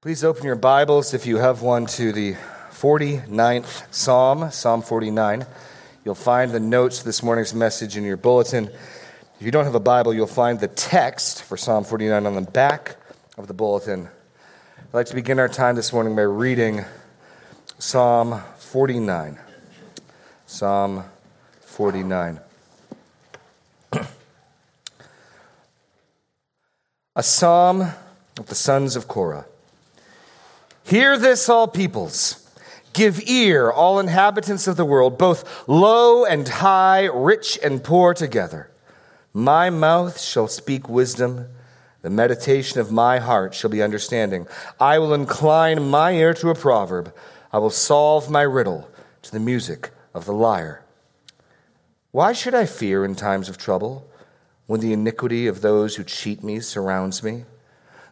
Please open your Bibles, if you have one, to the 49th Psalm, Psalm 49. You'll find the notes this morning's message in your bulletin. If you don't have a Bible, you'll find the text for Psalm 49 on the back of the bulletin. I'd like to begin our time this morning by reading Psalm 49. Psalm 49. A psalm of the sons of Korah. Hear this, all peoples. Give ear, all inhabitants of the world, both low and high, rich and poor together. My mouth shall speak wisdom. The meditation of my heart shall be understanding. I will incline my ear to a proverb. I will solve my riddle to the music of the lyre. Why should I fear in times of trouble when the iniquity of those who cheat me surrounds me?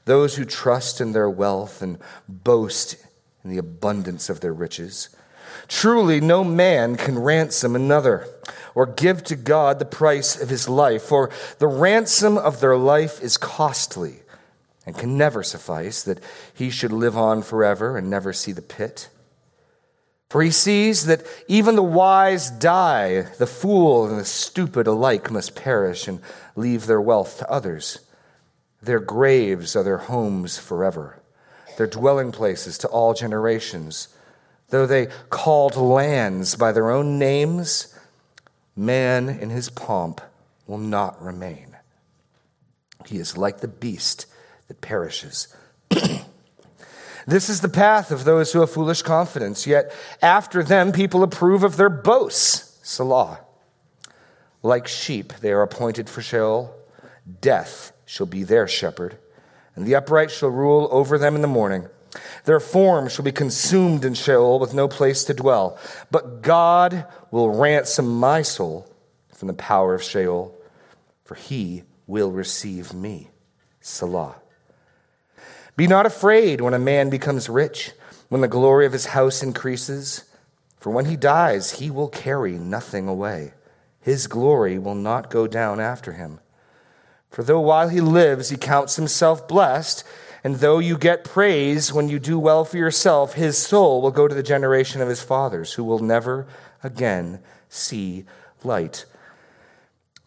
Those who trust in their wealth and boast in the abundance of their riches. Truly, no man can ransom another or give to God the price of his life, for the ransom of their life is costly and can never suffice that he should live on forever and never see the pit. For he sees that even the wise die, the fool and the stupid alike must perish and leave their wealth to others. Their graves are their homes forever, their dwelling places to all generations. Though they called lands by their own names, man in his pomp will not remain. He is like the beast that perishes. this is the path of those who have foolish confidence, yet after them people approve of their boasts. Selah. Like sheep, they are appointed for Sheol. Death shall be their shepherd, and the upright shall rule over them in the morning. Their form shall be consumed in Sheol with no place to dwell. But God will ransom my soul from the power of Sheol, for he will receive me. Selah. Be not afraid when a man becomes rich, when the glory of his house increases. For when he dies, he will carry nothing away. His glory will not go down after him. For though while he lives he counts himself blessed, and though you get praise when you do well for yourself, his soul will go to the generation of his fathers, who will never again see light.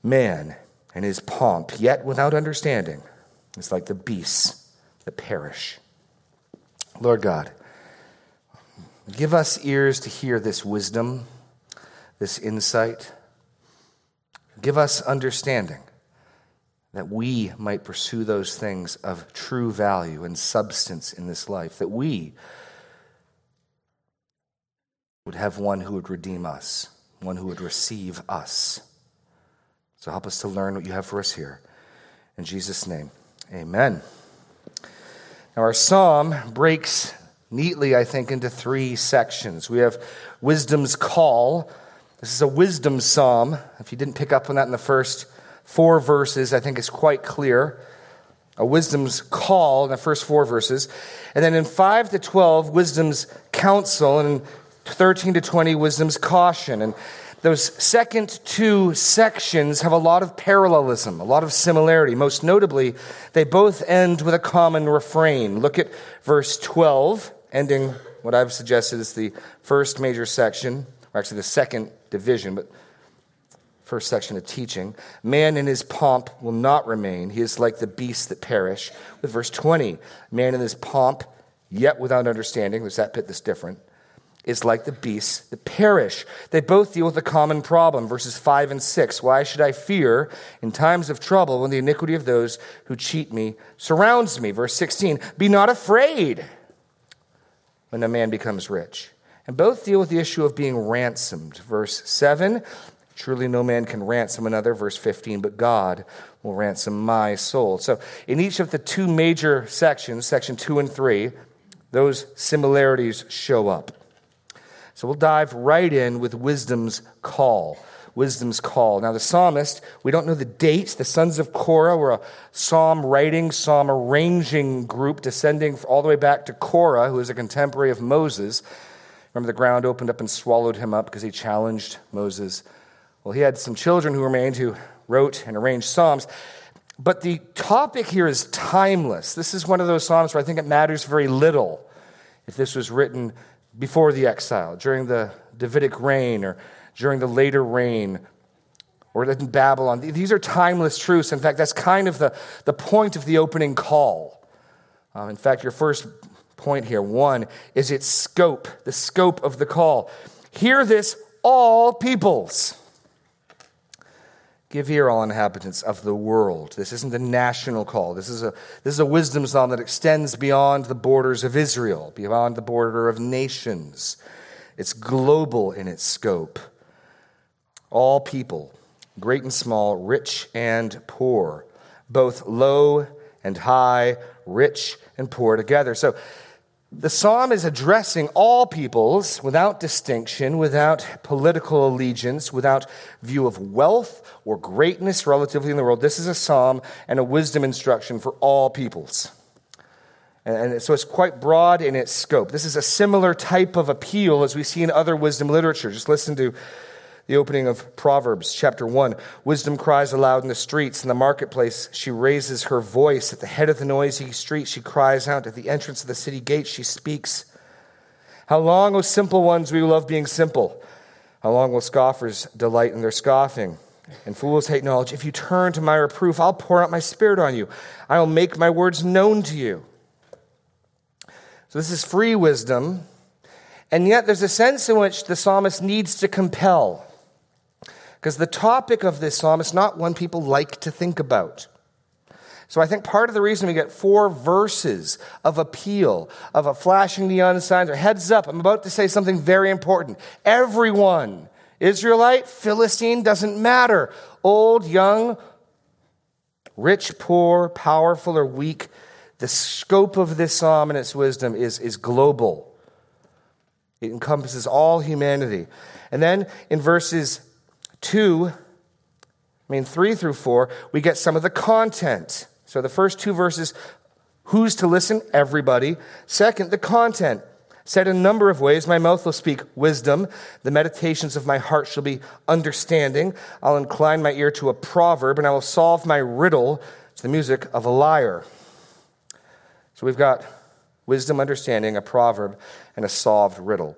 Man and his pomp, yet without understanding, is like the beasts that perish. Lord God, give us ears to hear this wisdom, this insight. Give us understanding that we might pursue those things of true value and substance in this life, that we would have one who would redeem us, one who would receive us. So help us to learn what you have for us here. In Jesus' name, amen. Now, our psalm breaks neatly, I think, into three sections. We have wisdom's call. This is a wisdom psalm. If you didn't pick up on that in the first four verses, I think is quite clear. A wisdom's call in the first four verses. And then in 5 to 12, wisdom's counsel. And 13 to 20, wisdom's caution. And those second two sections have a lot of parallelism, a lot of similarity. Most notably, they both end with a common refrain. Look at verse 12, ending what I've suggested is the first major section, or actually the second division, but first section of teaching. Man in his pomp will not remain. He is like the beasts that perish. With verse 20, man in his pomp, yet without understanding, there's that bit that's different, is like the beasts that perish. They both deal with a common problem. Verses 5 and 6. Why should I fear in times of trouble when the iniquity of those who cheat me surrounds me? Verse 16. Be not afraid when a man becomes rich. And both deal with the issue of being ransomed. Verse 7 Truly, no man can ransom another, verse 15, but God will ransom my soul. So, in each of the two major sections, section two and three, those similarities show up. So, we'll dive right in with wisdom's call. Wisdom's call. Now, the psalmist, we don't know the dates. The sons of Korah were a psalm writing, psalm arranging group descending all the way back to Korah, who is a contemporary of Moses. Remember, the ground opened up and swallowed him up because he challenged Moses' Well, he had some children who remained who wrote and arranged Psalms. but the topic here is timeless. This is one of those Psalms where I think it matters very little if this was written before the exile, during the Davidic reign, or during the later reign, or in Babylon. These are timeless truths. In fact, that's kind of the, the point of the opening call. Um, in fact, your first point here, one, is its scope, the scope of the call. Hear this, all peoples. Give ear, all inhabitants of the world. This isn't a national call. This is a, this is a wisdom psalm that extends beyond the borders of Israel, beyond the border of nations. It's global in its scope. All people, great and small, rich and poor, both low and high, rich and poor together. So the psalm is addressing all peoples without distinction, without political allegiance, without view of wealth or greatness relatively in the world. This is a psalm and a wisdom instruction for all peoples. And so it's quite broad in its scope. This is a similar type of appeal as we see in other wisdom literature. Just listen to the opening of Proverbs chapter 1. Wisdom cries aloud in the streets, in the marketplace. She raises her voice. At the head of the noisy street, she cries out. At the entrance of the city gate, she speaks. How long, O simple ones, we love being simple? How long will scoffers delight in their scoffing? And fools hate knowledge. If you turn to my reproof, I'll pour out my spirit on you. I will make my words known to you. So, this is free wisdom. And yet, there's a sense in which the psalmist needs to compel. Because the topic of this psalm is not one people like to think about. So I think part of the reason we get four verses of appeal, of a flashing neon signs, or heads up, I'm about to say something very important. Everyone, Israelite, Philistine, doesn't matter. Old, young, rich, poor, powerful, or weak. The scope of this psalm and its wisdom is, is global. It encompasses all humanity. And then in verses 2, I mean 3 through 4, we get some of the content. So the first two verses, who's to listen? Everybody. Second, the content. Said in a number of ways, my mouth will speak wisdom. The meditations of my heart shall be understanding. I'll incline my ear to a proverb, and I will solve my riddle to the music of a lyre. So we've got wisdom, understanding, a proverb, and a solved riddle.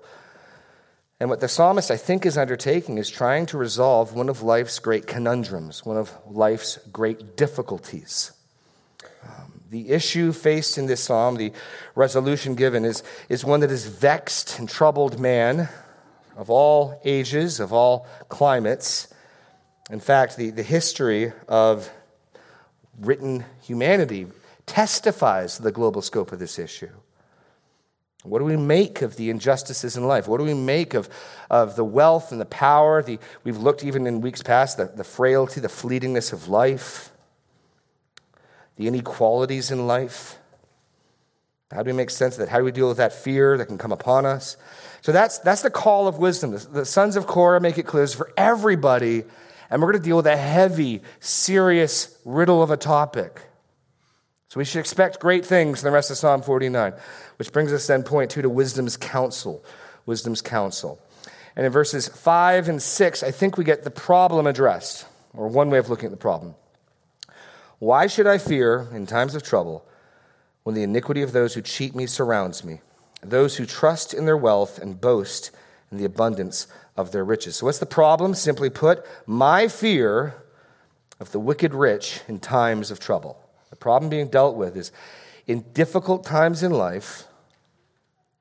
And what the psalmist, I think, is undertaking is trying to resolve one of life's great conundrums, one of life's great difficulties. Um, the issue faced in this psalm, the resolution given, is, is one that has vexed and troubled man of all ages, of all climates. In fact, the, the history of written humanity testifies to the global scope of this issue. What do we make of the injustices in life? What do we make of, of the wealth and the power? The, we've looked even in weeks past, the, the frailty, the fleetingness of life, the inequalities in life. How do we make sense of that? How do we deal with that fear that can come upon us? So that's, that's the call of wisdom. The, sons of Korah make it clear for everybody, and we're going to deal with a heavy, serious riddle of a topic. So we should expect great things in the rest of Psalm 49. Which brings us then, point two, to wisdom's counsel. Wisdom's counsel. And in verses five and six, I think we get the problem addressed, or one way of looking at the problem. Why should I fear in times of trouble when the iniquity of those who cheat me surrounds me, those who trust in their wealth and boast in the abundance of their riches? So, what's the problem? Simply put, my fear of the wicked rich in times of trouble. Problem being dealt with is in difficult times in life,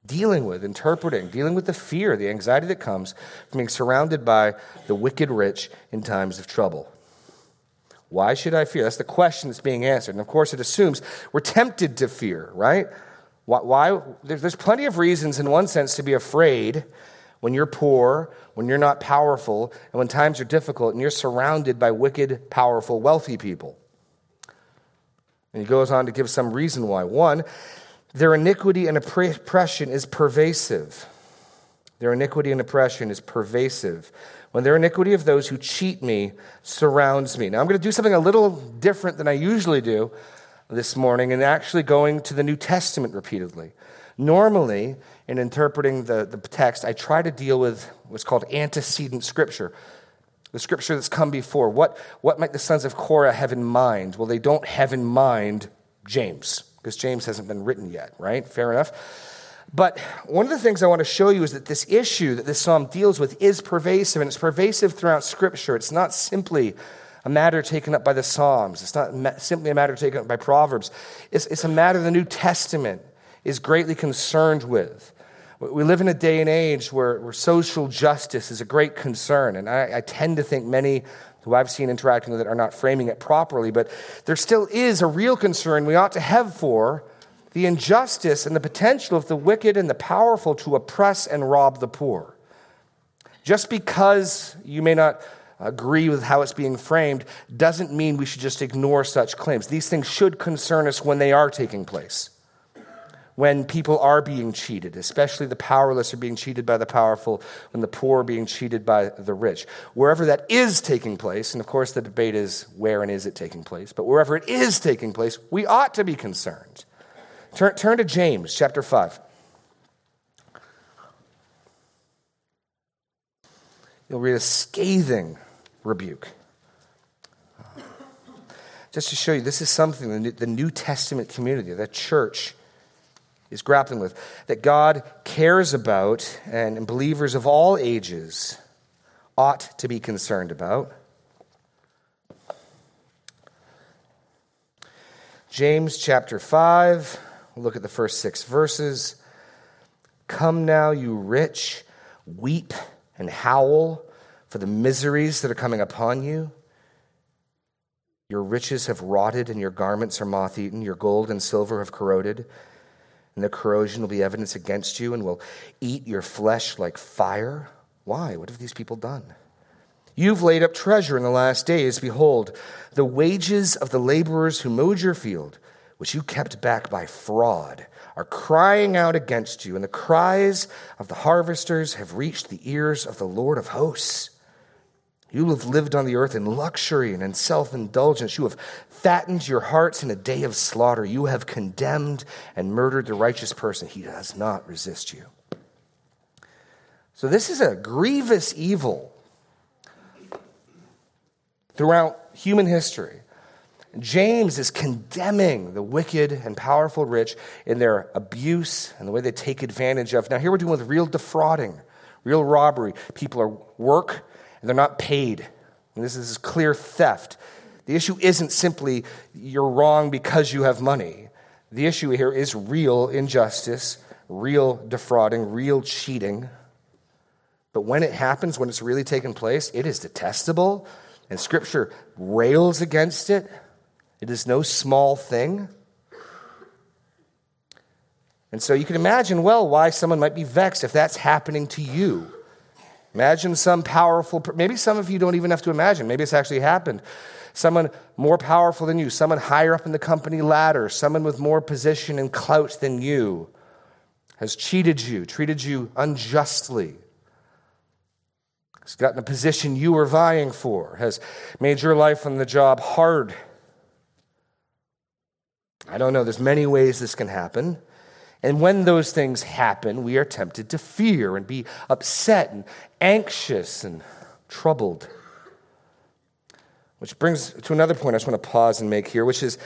dealing with, interpreting, dealing with the fear, the anxiety that comes from being surrounded by the wicked rich in times of trouble. Why should I fear? That's the question that's being answered. And of course, it assumes we're tempted to fear, right? Why? why there's plenty of reasons, in one sense, to be afraid when you're poor, when you're not powerful, and when times are difficult, and you're surrounded by wicked, powerful, wealthy people. And he goes on to give some reason why. One, their iniquity and oppression is pervasive. Their iniquity and oppression is pervasive. When their iniquity of those who cheat me surrounds me. Now, I'm going to do something a little different than I usually do this morning and actually going to the New Testament repeatedly. Normally, in interpreting the, the text, I try to deal with what's called antecedent scripture. The scripture that's come before. What, what might the sons of Korah have in mind? Well, they don't have in mind James, because James hasn't been written yet, right? Fair enough. But one of the things I want to show you is that this issue that this psalm deals with is pervasive, and it's pervasive throughout Scripture. It's not simply a matter taken up by the Psalms, it's not simply a matter taken up by Proverbs. It's, it's a matter the New Testament is greatly concerned with. We live in a day and age where, where social justice is a great concern, and I, I tend to think many who I've seen interacting with it are not framing it properly, but there still is a real concern we ought to have for the injustice and the potential of the wicked and the powerful to oppress and rob the poor. Just because you may not agree with how it's being framed doesn't mean we should just ignore such claims. These things should concern us when they are taking place. When people are being cheated, especially the powerless are being cheated by the powerful, when the poor are being cheated by the rich. Wherever that is taking place, and of course the debate is where and is it taking place, but wherever it is taking place, we ought to be concerned. Turn, turn to James chapter 5. You'll read a scathing rebuke. Just to show you, this is something the New Testament community, the church, is grappling with, that God cares about and believers of all ages ought to be concerned about. James chapter 5, we'll look at the first six verses. Come now, you rich, weep and howl for the miseries that are coming upon you. Your riches have rotted, and your garments are moth eaten. Your gold and silver have corroded, and the corrosion will be evidence against you and will eat your flesh like fire. Why? What have these people done? You've laid up treasure in the last days. Behold, the wages of the laborers who mowed your field, which you kept back by fraud, are crying out against you, and the cries of the harvesters have reached the ears of the Lord of hosts. You have lived on the earth in luxury and in self indulgence. You have fattened your hearts in a day of slaughter. You have condemned and murdered the righteous person. He does not resist you. So, this is a grievous evil throughout human history. James is condemning the wicked and powerful rich in their abuse and the way they take advantage of. Now, here we're dealing with real defrauding, real robbery. People are work and they're not paid. And this is clear theft. The issue isn't simply you're wrong because you have money. The issue here is real injustice, real defrauding, real cheating. But when it happens, when it's really taken place, it is detestable, and Scripture rails against it. It is no small thing. And so you can imagine well why someone might be vexed if that's happening to you. Imagine some powerful, maybe some of you don't even have to imagine, maybe it's actually happened. Someone more powerful than you, someone higher up in the company ladder, someone with more position and clout than you has cheated you, treated you unjustly, has gotten a position you were vying for, has made your life on the job hard. I don't know, there's many ways this can happen. And when those things happen, we are tempted to fear and be upset and anxious and troubled. Which brings to another point I just want to pause and make here, which is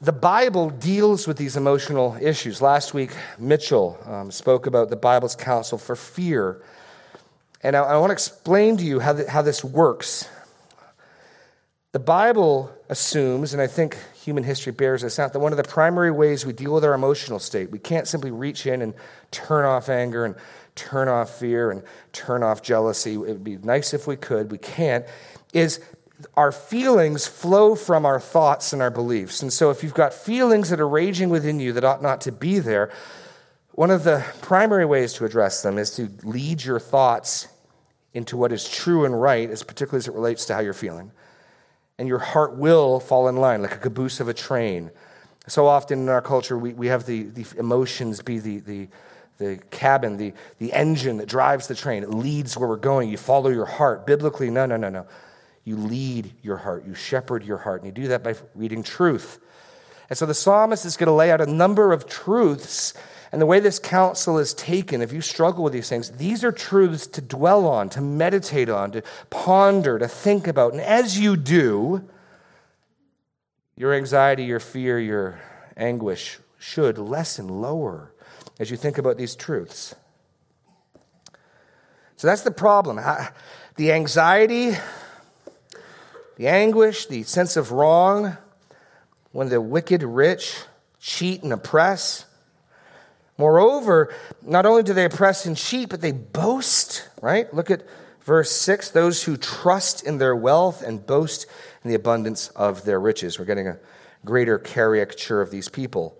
the Bible deals with these emotional issues. Last week, Mitchell um, spoke about the Bible's counsel for fear. And I, I want to explain to you how, the, how this works. The Bible assumes, and I think human history bears this out, that one of the primary ways we deal with our emotional state, we can't simply reach in and turn off anger and turn off fear and turn off jealousy. It would be nice if we could, we can't, is our feelings flow from our thoughts and our beliefs. And so if you've got feelings that are raging within you that ought not to be there, one of the primary ways to address them is to lead your thoughts into what is true and right, as particularly as it relates to how you're feeling and your heart will fall in line, like a caboose of a train. So often in our culture, we, we have the, the emotions be the, the, the cabin, the, the engine that drives the train. It leads where we're going. You follow your heart. Biblically, no, no, no, no. You lead your heart, you shepherd your heart, and you do that by reading truth. And so the psalmist is going to lay out a number of truths And the way this counsel is taken, if you struggle with these things, these are truths to dwell on, to meditate on, to ponder, to think about. And as you do, your anxiety, your fear, your anguish should lessen, lower as you think about these truths. So that's the problem. The anxiety, the anguish, the sense of wrong, when the wicked rich cheat and oppress. Moreover, not only do they oppress and cheat, but they boast, right? Look at verse 6 those who trust in their wealth and boast in the abundance of their riches. We're getting a greater caricature of these people.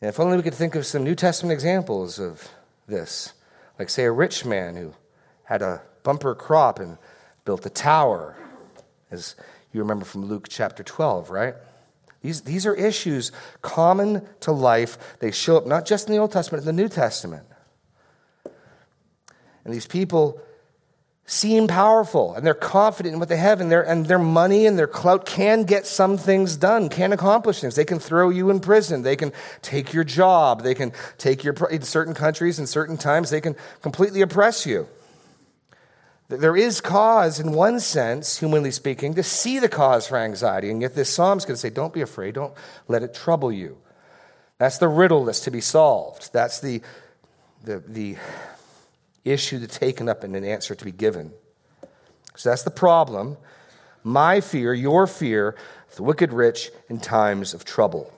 And if only we could think of some New Testament examples of this, like, say, a rich man who had a bumper crop and built a tower, as you remember from Luke chapter 12, right? These, these are issues common to life. They show up not just in the Old Testament, in the New Testament. And these people seem powerful and they're confident in what they have and their, and their money and their clout can get some things done, can accomplish things. They can throw you in prison. They can take your job. They can take your, in certain countries and certain times, they can completely oppress you. There is cause, in one sense, humanly speaking, to see the cause for anxiety. And yet, this psalm's going to say, don't be afraid, don't let it trouble you. That's the riddle that's to be solved. That's the, the, the issue to taken up and an answer to be given. So that's the problem. My fear, your fear, the wicked rich in times of trouble.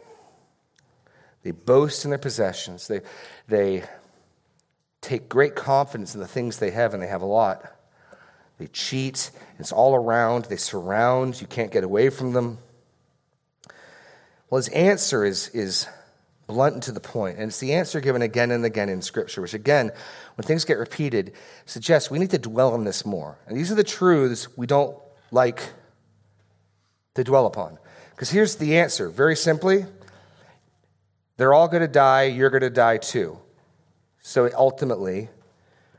They boast in their possessions. They, they take great confidence in the things they have, and they have a lot. They cheat. It's all around. They surround. You can't get away from them. Well, his answer is, is blunt and to the point, and it's the answer given again and again in Scripture, which again when things get repeated, suggests we need to dwell on this more. And these are the truths we don't like to dwell upon. Because here's the answer very simply they're all going to die, you're going to die too. So ultimately,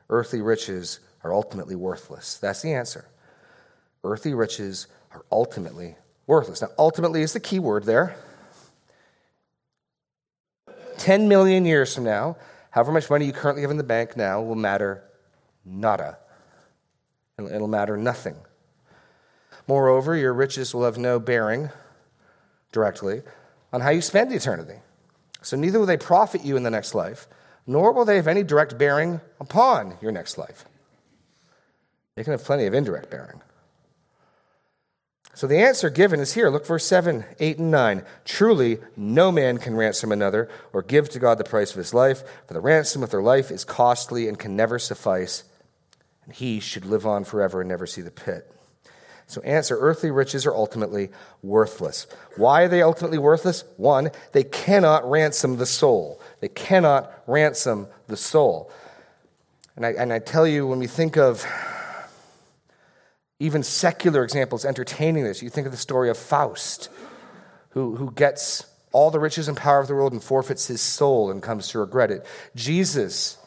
earthly riches are ultimately worthless. That's the answer. Earthly riches are ultimately worthless. Now, ultimately is the key word there. 10 million years from now, however much money you currently have in the bank now will matter nada. It'll matter nothing. Moreover, your riches will have no bearing directly on how you spend eternity. So neither will they profit you in the next life, nor will they have any direct bearing upon your next life. They can have plenty of indirect bearing. So the answer given is here. Look, verse 7, 8, and 9. Truly, no man can ransom another or give to God the price of his life, for the ransom of their life is costly and can never suffice, and he should live on forever and never see the pit. So, answer earthly riches are ultimately worthless. Why are they ultimately worthless? One, they cannot ransom the soul. They cannot ransom the soul. And I, and I tell you, when we think of even secular examples entertaining this. You think of the story of Faust, who, who gets all the riches and power of the world and forfeits his soul and comes to regret it. Jesus,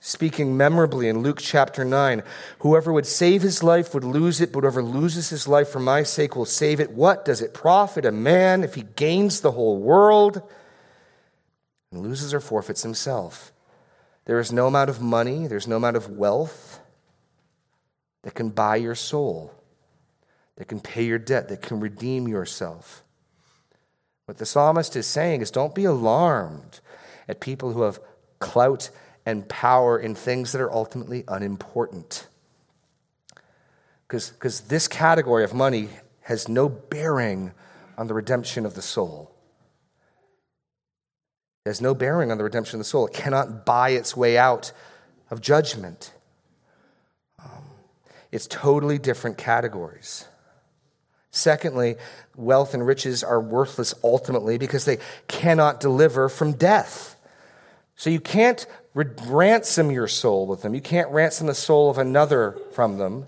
speaking memorably in Luke chapter 9, whoever would save his life would lose it, but whoever loses his life for my sake will save it. What does it profit a man if he gains the whole world and loses or forfeits himself? There is no amount of money, there's no amount of wealth that can buy your soul, that can pay your debt, that can redeem yourself. What the psalmist is saying is don't be alarmed at people who have clout and power in things that are ultimately unimportant. Because this category of money has no bearing on the redemption of the soul. It has no bearing on the redemption of the soul. It cannot buy its way out of judgment. It's totally different categories. Secondly, wealth and riches are worthless ultimately because they cannot deliver from death. So you can't ransom your soul with them. You can't ransom the soul of another from them.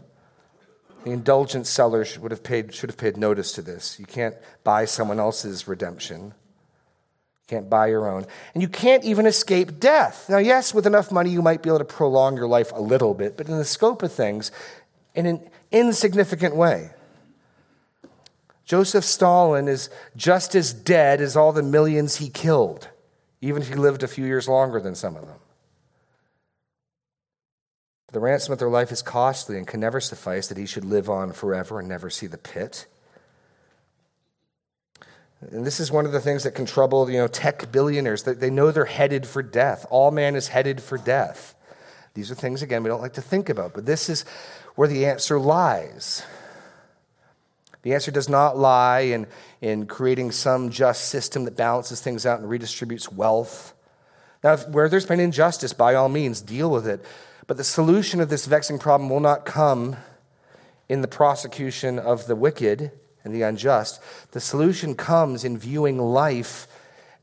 The indulgent seller would have paid, should have paid notice to this. You can't buy someone else's redemption. You can't buy your own. And you can't even escape death. Now, yes, with enough money, you might be able to prolong your life a little bit, but in the scope of things, in an insignificant way. Joseph Stalin is just as dead as all the millions he killed. even if he lived a few years longer than some of them. The ransom of their life is costly and can never suffice that he should live on forever and never see the pit. And this is one of the things that can trouble, you know, tech billionaires. They know they're headed for death. All man is headed for death. These are things, again, we don't like to think about, but this is where the answer lies. The answer does not lie in, in creating some just system that balances things out and redistributes wealth. Now, where there's been injustice, by all means, deal with it. But the solution of this vexing problem will not come in the prosecution of the wicked and the unjust. The solution comes in viewing life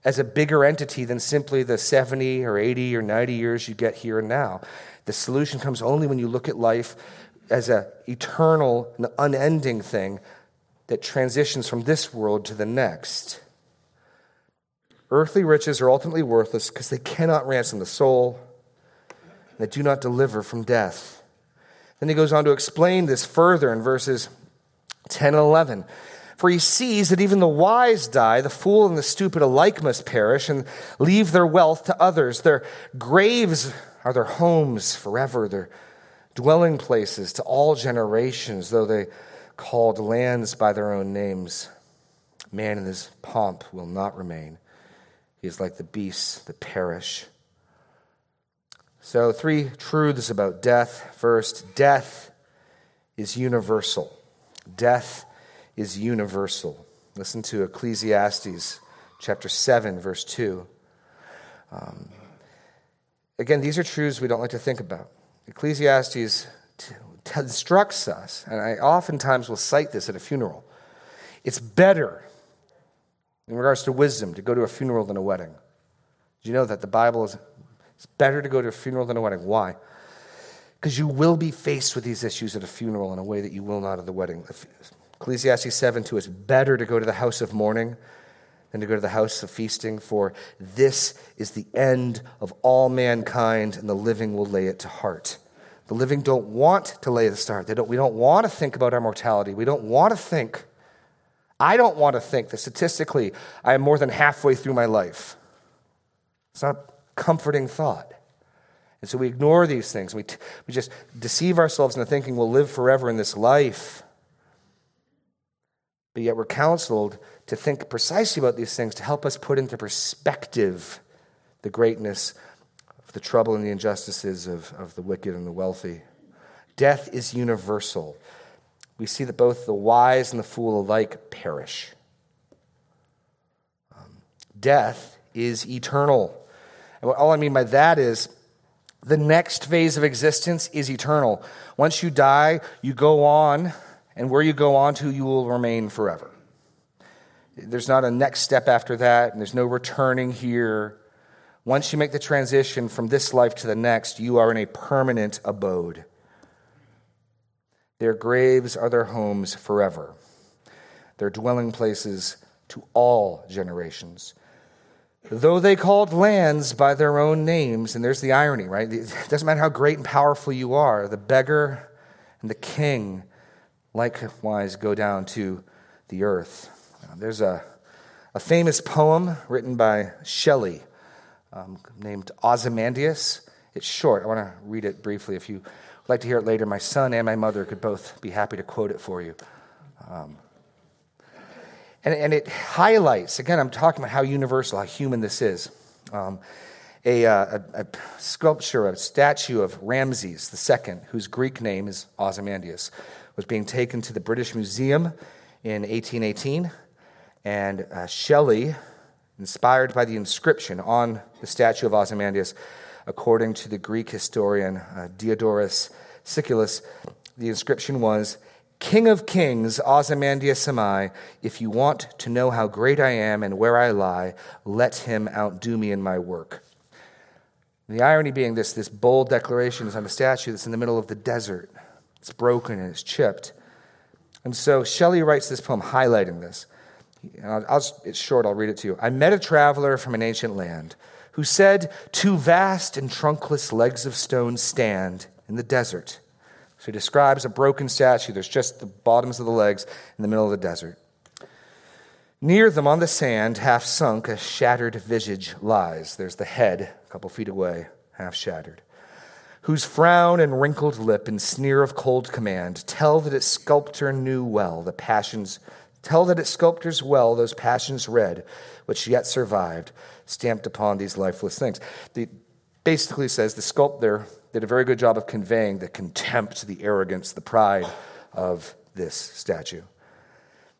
as a bigger entity than simply the 70 or 80 or 90 years you get here and now. The solution comes only when you look at life as an eternal, and unending thing that transitions from this world to the next. Earthly riches are ultimately worthless because they cannot ransom the soul, and they do not deliver from death. Then he goes on to explain this further in verses 10 and 11. For he sees that even the wise die, the fool and the stupid alike must perish and leave their wealth to others. Their graves are their homes forever, their dwelling places to all generations, though they called lands by their own names. Man in his pomp will not remain. He is like the beasts that perish. So, three truths about death. First, death is universal. Death is universal. Listen to Ecclesiastes chapter 7, verse 2. Um, again, these are truths we don't like to think about. Ecclesiastes t- instructs us, and I oftentimes will cite this at a funeral. It's better, in regards to wisdom, to go to a funeral than a wedding. Do you know that the Bible is it's better to go to a funeral than a wedding? Why? Because you will be faced with these issues at a funeral in a way that you will not at the wedding. Ecclesiastes 7 2 It's better to go to the house of mourning to go to the house of feasting, for this is the end of all mankind, and the living will lay it to heart. The living don't want to lay the start. They don't, we don't want to think about our mortality. We don't want to think. I don't want to think that statistically I am more than halfway through my life. It's not a comforting thought. And so we ignore these things. We, t- we just deceive ourselves into thinking we'll live forever in this life. But yet we're counseled to think precisely about these things to help us put into perspective the greatness of the trouble and the injustices of, of the wicked and the wealthy. Death is universal. We see that both the wise and the fool alike perish. Um, death is eternal. And all I mean by that is the next phase of existence is eternal. Once you die, you go on and where you go on to, you will remain forever. There's not a next step after that, and there's no returning here. Once you make the transition from this life to the next, you are in a permanent abode. Their graves are their homes forever, their dwelling places to all generations. Though they called lands by their own names, and there's the irony, right? It doesn't matter how great and powerful you are, the beggar and the king likewise go down to the earth. There's a, a famous poem written by Shelley um, named Ozymandias. It's short. I want to read it briefly. If you would like to hear it later, my son and my mother could both be happy to quote it for you. Um, and, and it highlights, again, I'm talking about how universal, how human this is. Um, a, uh, a, a, sculpture, a statue of Ramses II, whose Greek name is Ozymandias, was being taken to the British Museum in 1818. And uh, Shelley, inspired by the inscription on the statue of Ozymandias, according to the Greek historian uh, Diodorus Siculus, the inscription was King of kings, Ozymandias am I. If you want to know how great I am and where I lie, let him outdo me in my work. The irony being this this bold declaration is on a statue that's in the middle of the desert. It's broken and it's chipped. And so Shelley writes this poem highlighting this. I'll, I'll, it's short, I'll read it to you. I met a traveler from an ancient land who said, Two vast and trunkless legs of stone stand in the desert. So he describes a broken statue. There's just the bottoms of the legs in the middle of the desert. Near them on the sand, half sunk, a shattered visage lies. There's the head, a couple feet away, half shattered, whose frown and wrinkled lip and sneer of cold command tell that its sculptor knew well the passions, tell that its sculptors well those passions read, which yet survived, stamped upon these lifeless things. The, basically says the sculptor did a very good job of conveying the contempt, the arrogance, the pride of this statue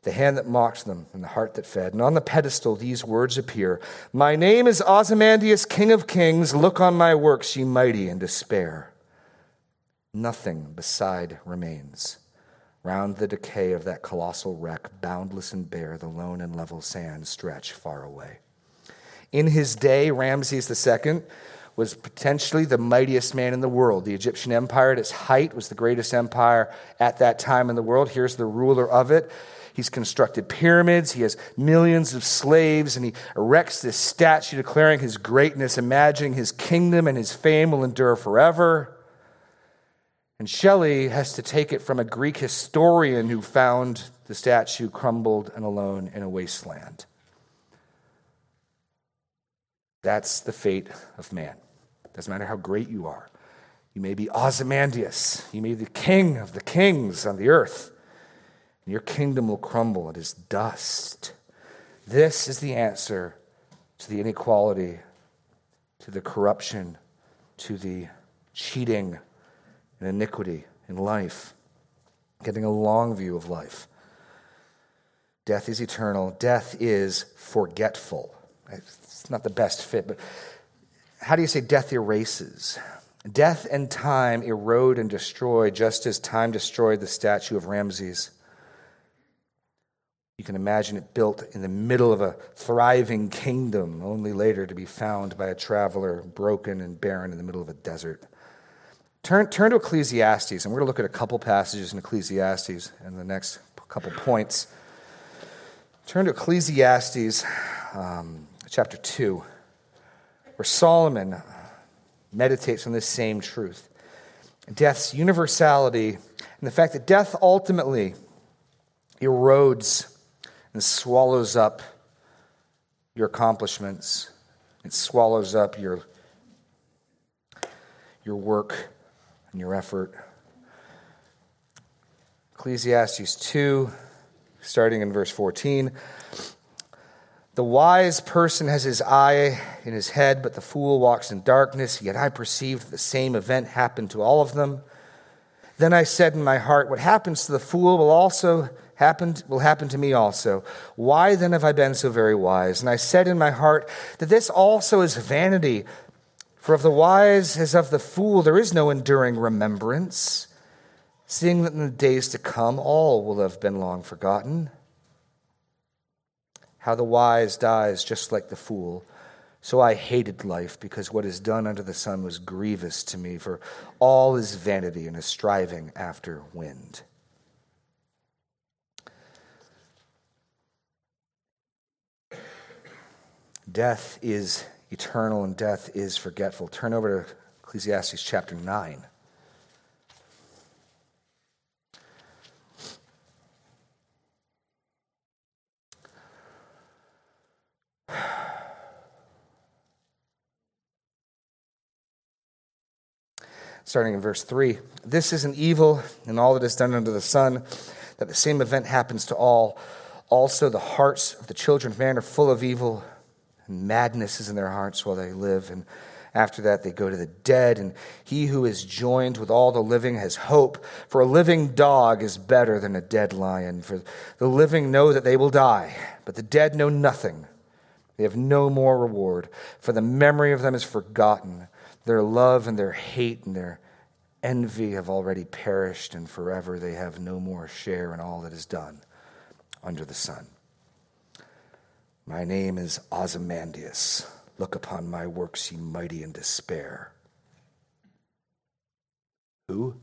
the hand that mocked them and the heart that fed. And on the pedestal, these words appear My name is Ozymandias, King of Kings. Look on my works, ye mighty, in despair. Nothing beside remains. Round the decay of that colossal wreck, boundless and bare, the lone and level sands stretch far away. In his day, Ramses II was potentially the mightiest man in the world. The Egyptian empire at its height was the greatest empire at that time in the world. Here's the ruler of it. He's constructed pyramids. He has millions of slaves, and he erects this statue declaring his greatness, imagining his kingdom and his fame will endure forever. And Shelley has to take it from a Greek historian who found the statue crumbled and alone in a wasteland. That's the fate of man. Doesn't matter how great you are. You may be Ozymandias. You may be the king of the kings on the earth and your kingdom will crumble. It is dust. This is the answer to the inequality, to the corruption, to the cheating and iniquity in life. Getting a long view of life. Death is eternal, death is forgetful. It's not the best fit, but how do you say death erases? Death and time erode and destroy just as time destroyed the statue of Ramses. You can imagine it built in the middle of a thriving kingdom, only later to be found by a traveler broken and barren in the middle of a desert. Turn, turn to Ecclesiastes, and we're going to look at a couple passages in Ecclesiastes in the next couple points. Turn to Ecclesiastes um, chapter 2, where Solomon meditates on this same truth death's universality and the fact that death ultimately erodes and swallows up your accomplishments. It swallows up your, your work and your effort. Ecclesiastes 2, starting in verse 14. The wise person has his eye in his head, but the fool walks in darkness. Yet I perceived that the same event happened to all of them. Then I said in my heart, What happens to the fool will also happened will happen to me also. Why then have I been so very wise? And I said in my heart that this also is vanity. For of the wise as of the fool there is no enduring remembrance, seeing that in the days to come all will have been long forgotten. How the wise dies just like the fool. So I hated life because what is done under the sun was grievous to me, for all is vanity and a striving after wind. Death is eternal and death is forgetful. Turn over to Ecclesiastes chapter 9. Starting in verse 3 This is an evil in all that is done under the sun, that the same event happens to all. Also, the hearts of the children of man are full of evil madness is in their hearts while they live. And after that, they go to the dead. And he who is joined with all the living has hope. For a living dog is better than a dead lion. For the living know that they will die, but the dead know nothing. They have no more reward, for the memory of them is forgotten. Their love and their hate and their envy have already perished, and forever they have no more share in all that is done under the sun. My name is Ozymandias. Look upon my works, ye mighty in despair. Who?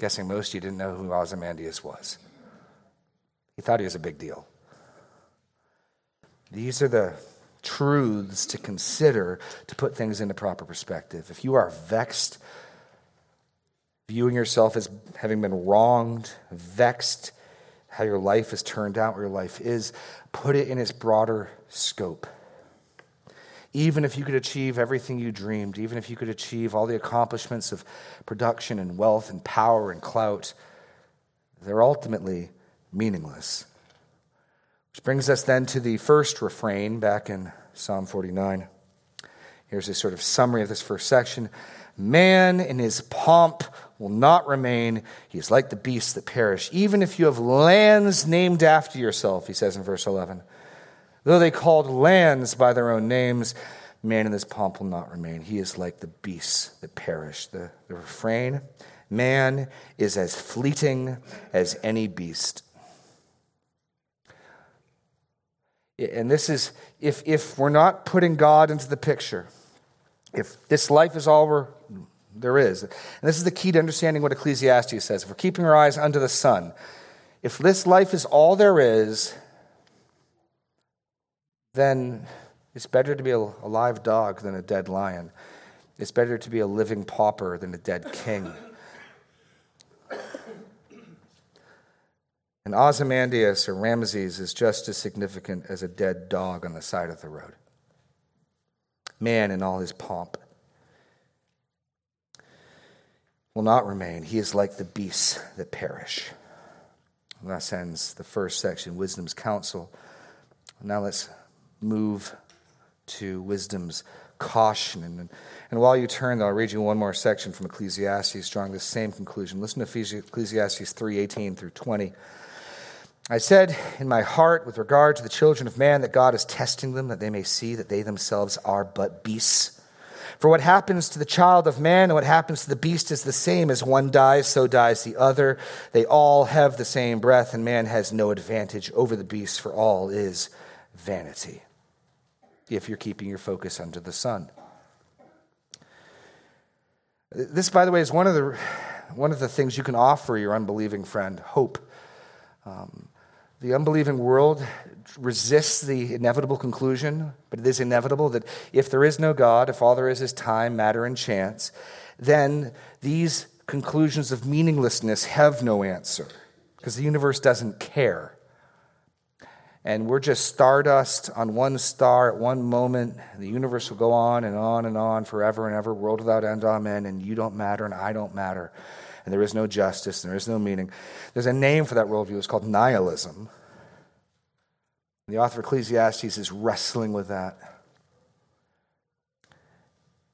Guessing most you didn't know who Ozymandias was. He thought he was a big deal. These are the truths to consider to put things into proper perspective. If you are vexed, viewing yourself as having been wronged, vexed, how your life has turned out, where your life is, put it in its broader scope. Even if you could achieve everything you dreamed, even if you could achieve all the accomplishments of production and wealth and power and clout, they're ultimately meaningless. Which brings us then to the first refrain back in Psalm 49. Here's a sort of summary of this first section. Man in his pomp will not remain. He is like the beasts that perish. Even if you have lands named after yourself, he says in verse 11. Though they called lands by their own names, man in his pomp will not remain. He is like the beasts that perish. The, the refrain man is as fleeting as any beast. And this is, if, if we're not putting God into the picture, if this life is all we're, there is, and this is the key to understanding what Ecclesiastes says, if we're keeping our eyes under the sun, if this life is all there is, then it's better to be a, live dog than a dead lion. It's better to be a living pauper than a dead king. And Ozymandias or Ramses is just as significant as a dead dog on the side of the road. Man in all his pomp will not remain. He is like the beasts that perish. And that ends the first section, Wisdom's Counsel. Now let's move to wisdom's caution. And, and while you turn, I'll read you one more section from Ecclesiastes, drawing the same conclusion. Listen to Ecclesiastes 3:18 through 20. I said in my heart, with regard to the children of man, that God is testing them, that they may see that they themselves are but beasts. For what happens to the child of man and what happens to the beast is the same. As one dies, so dies the other. They all have the same breath, and man has no advantage over the beast, for all is vanity if you're keeping your focus under the sun. This, by the way, is one of the, one of the things you can offer your unbelieving friend hope. Um, the unbelieving world resists the inevitable conclusion, but it is inevitable that if there is no God, if all there is is time, matter, and chance, then these conclusions of meaninglessness have no answer because the universe doesn't care and we're just stardust on one star at one moment. The universe will go on and on and on forever and ever, world without end, amen. And you don't matter, and I don't matter. And there is no justice, and there is no meaning. There's a name for that worldview. It's called nihilism. The author of Ecclesiastes is wrestling with that.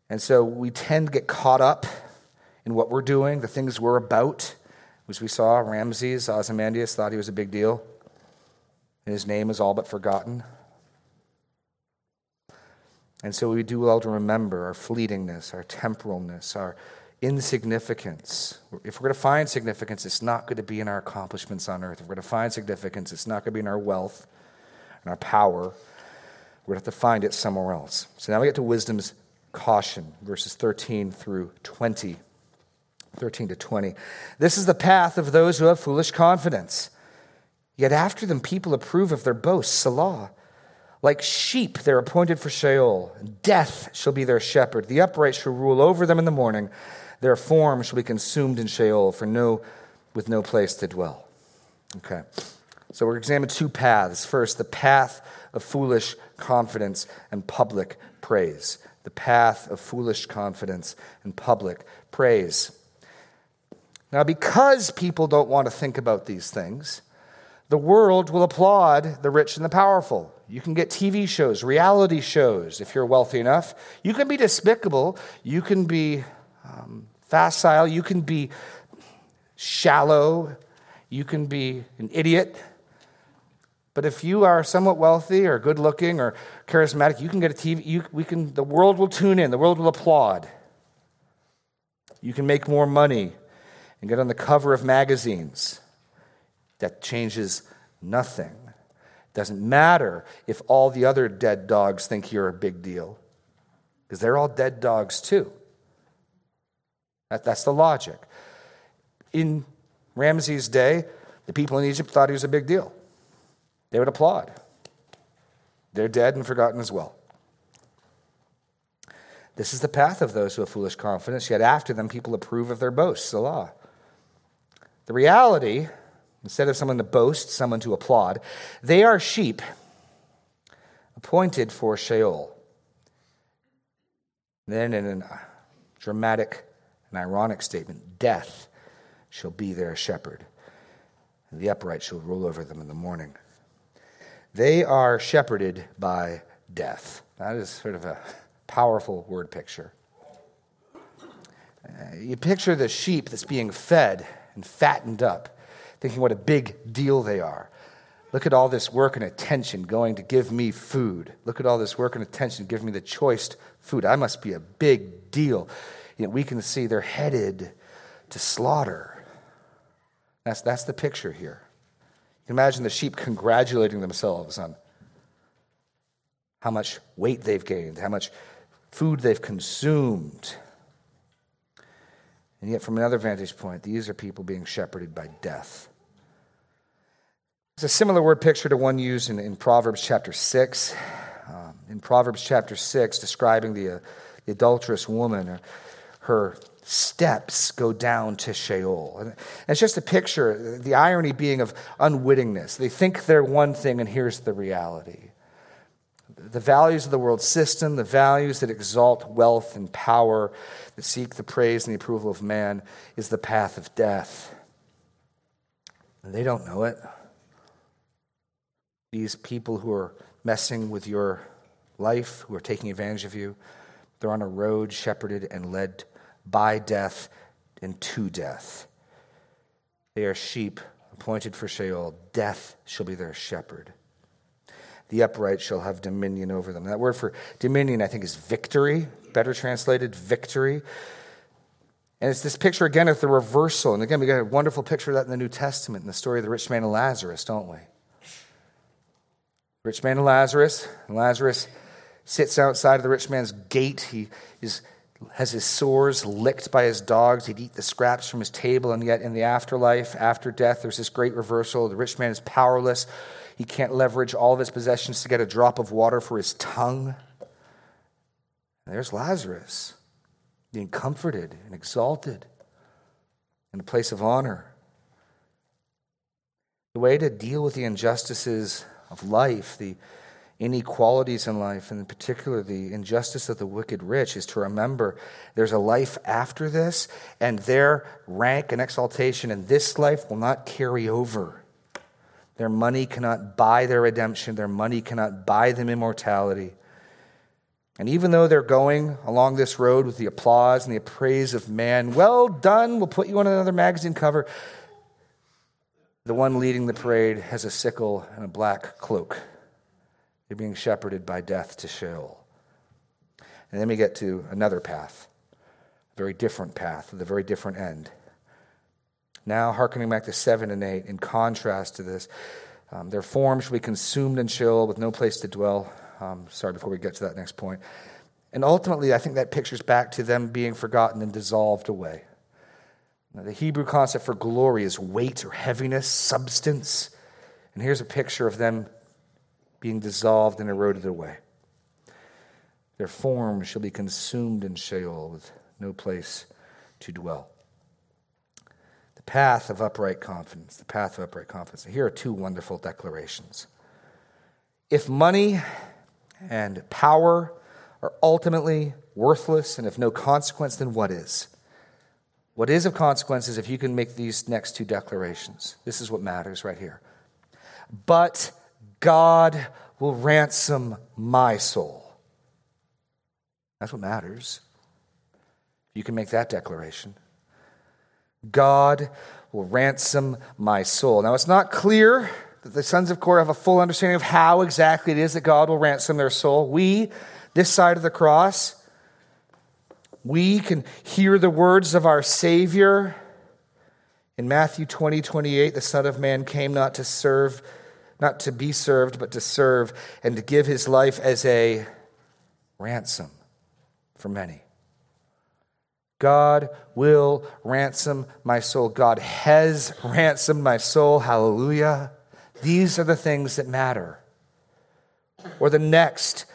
And so we tend to get caught up in what we're doing, the things we're about. As we saw, Ramses, Ozymandias thought he was a big deal and his name is all but forgotten. And so we do well to remember our fleetingness, our temporalness, our insignificance. If we're going to find significance, it's not going to be in our accomplishments on earth. If we're going to find significance, it's not going to be in our wealth and our power. We're going to have to find it somewhere else. So now we get to wisdom's caution, verses 13 through 20. 13 to 20. This is the path of those who have foolish confidence. Yet after them people approve of their boasts, Selah. Like sheep, they're appointed for Sheol. Death shall be their shepherd. The upright shall rule over them in the morning. Their form shall be consumed in Sheol, for no, with no place to dwell. Okay. So we're examining two paths. First, the path of foolish confidence and public praise. The path of foolish confidence and public praise. Now, because people don't want to think about these things, the world will applaud the rich and the powerful. You can get TV shows, reality shows, if you're wealthy enough. You can be despicable. You can be um, facile. You can be shallow. You can be an idiot. But if you are somewhat wealthy or good looking or charismatic, you can get a TV. You, we can, the world will tune in, the world will applaud. You can make more money and get on the cover of magazines that changes nothing. It doesn't matter if all the other dead dogs think you're a big deal, because they're all dead dogs too. That, that's the logic. In Ramses' day, the people in Egypt thought he was a big deal. They would applaud. They're dead and forgotten as well. This is the path of those who have foolish confidence, yet after them people approve of their boasts, Selah. The reality instead of someone to boast, someone to applaud. They are sheep appointed for Sheol. Then, in a dramatic and ironic statement, death shall be their shepherd, and the upright shall rule over them in the morning. They are shepherded by death. That is sort of a powerful word picture. Uh, you picture the sheep that's being fed and fattened up, thinking what a big deal they are. Look at all this work and attention going to give me food. Look at all this work and attention giving me the choice food. I must be a big deal. Yet we can see they're headed to slaughter. That's, that's the picture here. Can imagine the sheep congratulating themselves on how much weight they've gained, how much food they've consumed. And yet, from another vantage point, these are people being shepherded by death. It's a similar word picture to one used in, in Proverbs chapter 6. Um, in Proverbs chapter 6, describing the, uh, the adulterous woman, her, her steps go down to Sheol. And it's just a picture, the irony being of unwittingness. They think they're one thing, and here's the reality. The values of the world system, the values that exalt wealth and power, that seek the praise and the approval of man, is the path of death. And they don't know it these people who are messing with your life, who are taking advantage of you, they're on a road shepherded and led by death and to death. They are sheep appointed for Sheol. Death shall be their shepherd. The upright shall have dominion over them. That word for dominion, I think, is victory, better translated, victory. And it's this picture again of the reversal. And again, we got a wonderful picture of that in the New Testament, in the story of the rich man and Lazarus, don't we? Rich man and Lazarus. Lazarus sits outside of the rich man's gate. He is, has his sores licked by his dogs. He'd eat the scraps from his table. And yet, in the afterlife, after death, there's this great reversal. The rich man is powerless. He can't leverage all of his possessions to get a drop of water for his tongue. And there's Lazarus being comforted and exalted in a place of honor. The way to deal with the injustices of life, the inequalities in life, and in particular the injustice of the wicked rich, is to remember there's a life after this, and their rank and exaltation in this life will not carry over. Their money cannot buy their redemption, their money cannot buy them immortality. And even though they're going along this road with the applause and the praise of man, well done, we'll put you on another magazine cover. The one leading the parade has a sickle and a black cloak. They're being shepherded by death to Sheol. And then we get to another path, a very different path, with a very different end. Now, hearkening back to 7 and 8, in contrast to this, um, their form shall be consumed in Sheol with no place to dwell. Um, sorry, before we get to that next point. And ultimately, I think that pictures back to them being forgotten and dissolved away. Now, the Hebrew concept for glory is weight or heaviness, substance. And here's a picture of them being dissolved and eroded away. Their form shall be consumed in Sheol with no place to dwell. The path of upright confidence, the path of upright confidence. Here are two wonderful declarations. If money and power are ultimately worthless and of no consequence, then what is? What is of consequence is if you can make these next two declarations. This is what matters right here. But God will ransom my soul. That's what matters. You can make that declaration. God will ransom my soul. Now, it's not clear that the sons of Korah have a full understanding of how exactly it is that God will ransom their soul. We, this side of the cross, we can hear the words of our Savior. In Matthew 20, 28, the Son of Man came not to serve, not to be served, but to serve and to give his life as a ransom for many. God will ransom my soul. God has ransomed my soul. Hallelujah. These are the things that matter. Or the next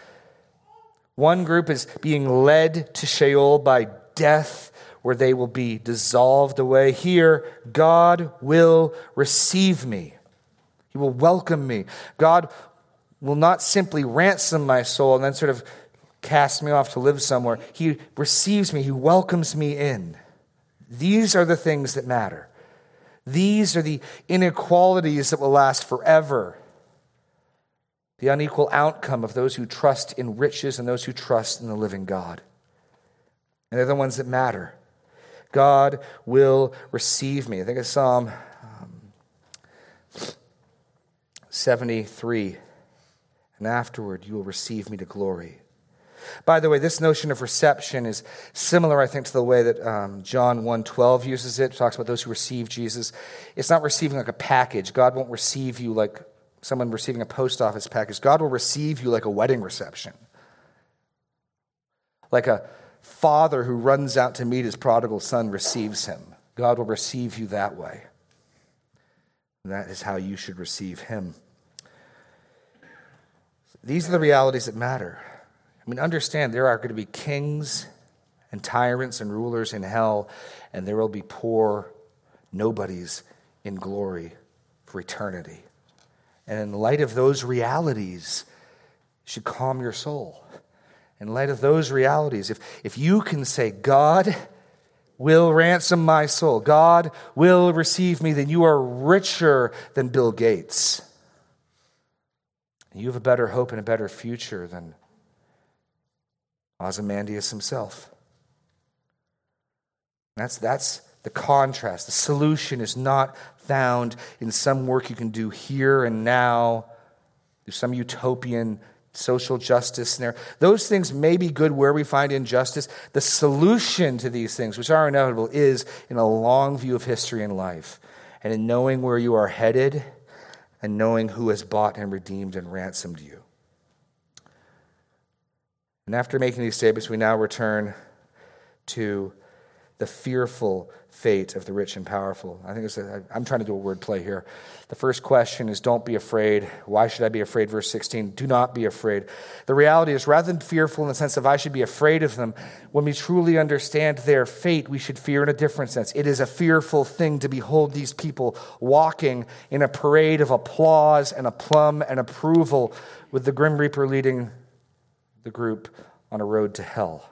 one group is being led to Sheol by death, where they will be dissolved away. Here, God will receive me. He will welcome me. God will not simply ransom my soul and then sort of cast me off to live somewhere. He receives me, He welcomes me in. These are the things that matter. These are the inequalities that will last forever. The unequal outcome of those who trust in riches and those who trust in the living God. And they're the ones that matter. God will receive me. I think of Psalm um, 73. And afterward, you will receive me to glory. By the way, this notion of reception is similar, I think, to the way that um, John 1.12 uses it. it. Talks about those who receive Jesus. It's not receiving like a package. God won't receive you like someone receiving a post office package. God will receive you like a wedding reception. Like a father who runs out to meet his prodigal son receives him. God will receive you that way. And that is how you should receive him. These are the realities that matter. I mean, understand there are going to be kings and tyrants and rulers in hell, and there will be poor nobodies in glory for eternity. And in light of those realities, should calm your soul. In light of those realities, if, if you can say, God will ransom my soul, God will receive me, then you are richer than Bill Gates. You have a better hope and a better future than Ozymandias himself. That's, that's the contrast. The solution is not found in some work you can do here and now, through some utopian social justice scenario. Those things may be good where we find injustice. The solution to these things, which are inevitable, is in a long view of history and life and in knowing where you are headed and knowing who has bought and redeemed and ransomed you. And after making these statements, we now return to the fearful fate of the rich and powerful. I think I'm trying to do a word play here. The first question is don't be afraid. Why should I be afraid? Verse 16, do not be afraid. The reality is rather than fearful in the sense of I should be afraid of them, when we truly understand their fate, we should fear in a different sense. It is a fearful thing to behold these people walking in a parade of applause and aplomb and approval with the Grim Reaper leading the group on a road to hell.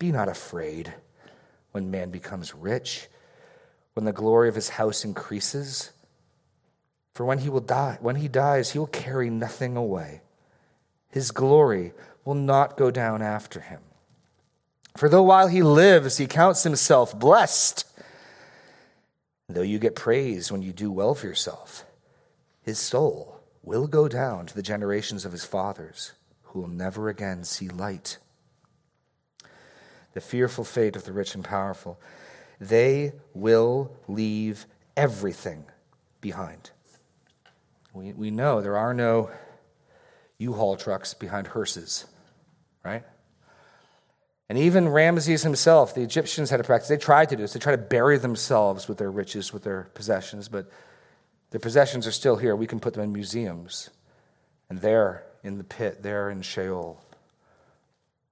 Be not afraid when man becomes rich, when the glory of his house increases. For when he will die, when he dies, he will carry nothing away. His glory will not go down after him. For though while he lives, he counts himself blessed, though you get praise when you do well for yourself, his soul will go down to the generations of his fathers who will never again see light. The fearful fate of the rich and powerful. They will leave everything behind. We, we know there are no U Haul trucks behind hearses, right? And even Ramses himself, the Egyptians had a practice. They tried to do this. They tried to bury themselves with their riches, with their possessions, but their possessions are still here. We can put them in museums. And there, in the pit, there in Sheol.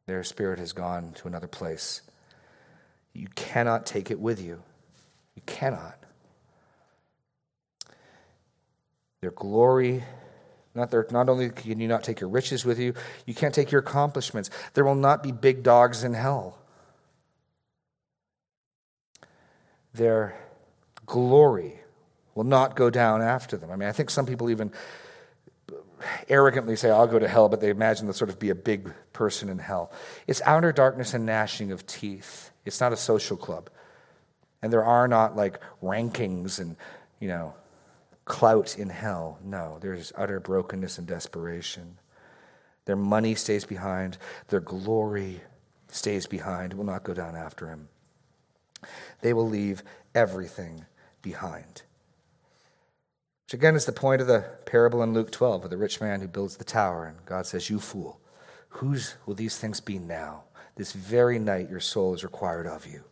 Their spirit has gone to another place. You cannot take it with you. You cannot. Their glory, not, their, not only can you not take your riches with you, you can't take your accomplishments. There will not be big dogs in hell. Their glory will not go down after them. I mean, I think some people even arrogantly say, I'll go to hell, but they imagine they'll sort of be a big person in hell. It's outer darkness and gnashing of teeth. It's not a social club. And there are not like rankings and, you know, clout in hell. No, there's utter brokenness and desperation. Their money stays behind, their glory stays behind, will not go down after him. They will leave everything behind. Which again is the point of the parable in Luke 12 of the rich man who builds the tower. And God says, You fool, whose will these things be now? This very night your soul is required of you.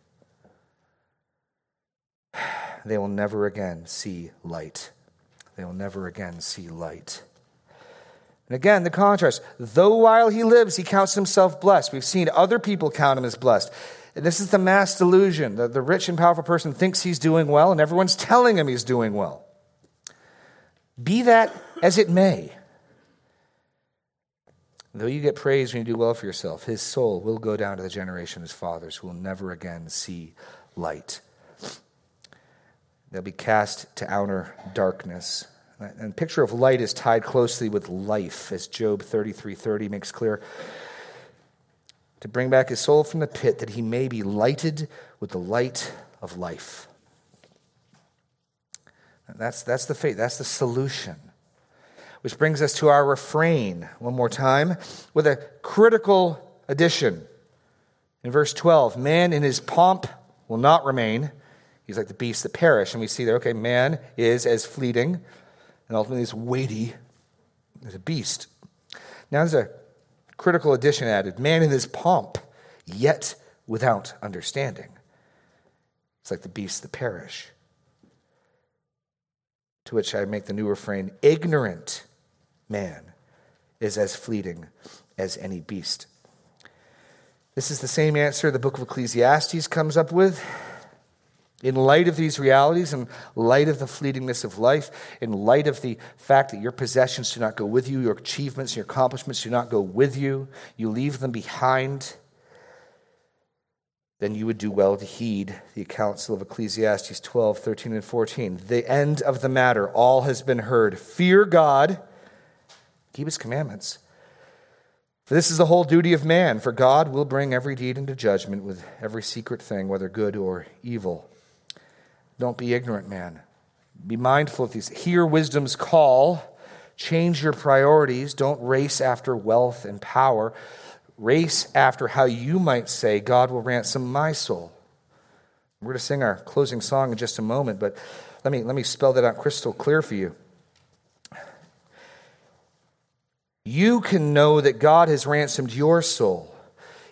They will never again see light. They will never again see light. And again, the contrast. Though while he lives, he counts himself blessed. We've seen other people count him as blessed. And this is the mass delusion. The, the rich and powerful person thinks he's doing well, and everyone's telling him he's doing well. Be that as it may. Though you get praise when you do well for yourself, his soul will go down to the generation of his fathers who will never again see light. They'll be cast to outer darkness. And picture of light is tied closely with life, as Job 33:30 makes clear. To bring back his soul from the pit that he may be lighted with the light of life. That's, that's the faith, that's the solution. Which brings us to our refrain one more time with a critical addition. In verse 12, man in his pomp will not remain. He's like the beasts that perish. And we see there, okay, man is as fleeting and ultimately as weighty as a beast. Now there's a critical addition added man in his pomp, yet without understanding. It's like the beasts that perish. To which I make the new refrain ignorant man is as fleeting as any beast. This is the same answer the book of Ecclesiastes comes up with. In light of these realities, in light of the fleetingness of life, in light of the fact that your possessions do not go with you, your achievements, your accomplishments do not go with you, you leave them behind then you would do well to heed the counsel of Ecclesiastes 12, 13, and 14. The end of the matter, all has been heard. Fear God, keep his commandments. For this is the whole duty of man, for God will bring every deed into judgment with every secret thing, whether good or evil. Don't be ignorant, man. Be mindful of these. Hear wisdom's call. Change your priorities. Don't race after wealth and power race after how you might say, God will ransom my soul. We're going to sing our closing song in just a moment, but let me, let me spell that out crystal clear for you. You can know that God has ransomed your soul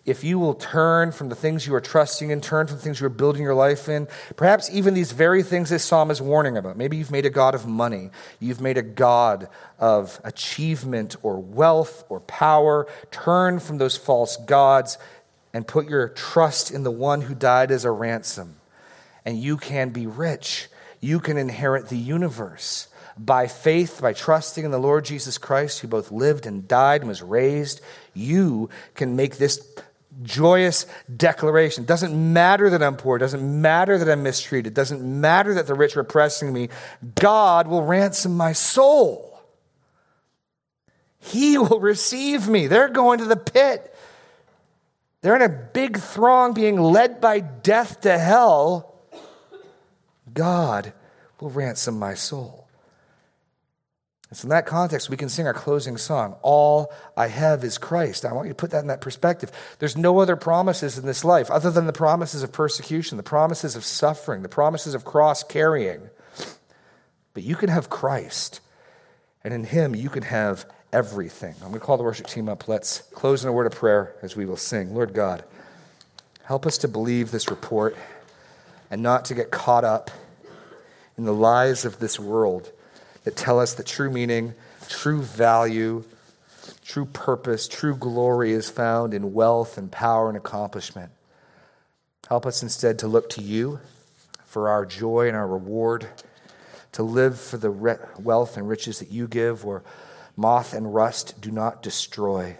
if you will turn from the things you are trusting in, turn from the things you are building your life in, perhaps even these very things this psalm is warning about. Maybe you've made a God of money, you've made a God of achievement or wealth or power. Turn from those false gods and put your trust in the one who died as a ransom. And you can be rich, you can inherit the universe by faith, by trusting in the Lord Jesus Christ, who both lived and died and was raised, you can make this joyous declaration. It doesn't matter that I'm poor. It doesn't matter that I'm mistreated. It doesn't matter that the rich are oppressing me. God will ransom my soul. He will receive me. They're going to the pit. They're in a big throng being led by death to hell. God will ransom my soul. So, in that context, we can sing our closing song, All I Have is Christ. I want you to put that in that perspective. There's no other promises in this life other than the promises of persecution, the promises of suffering, the promises of cross carrying. But you can have Christ, and in Him, you can have everything. I'm going to call the worship team up. Let's close in a word of prayer as we will sing. Lord God, help us to believe this report and not to get caught up in the lies of this world that tell us that true meaning, true value, true purpose, true glory is found in wealth and power and accomplishment. Help us instead to look to you for our joy and our reward, to live for the wealth and riches that you give, where moth and rust do not destroy.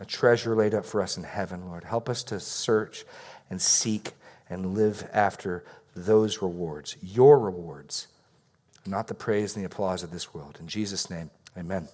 A treasure laid up for us in heaven, Lord. Help us to search and seek and live after those rewards, your rewards not the praise and the applause of this world. In Jesus' name, amen.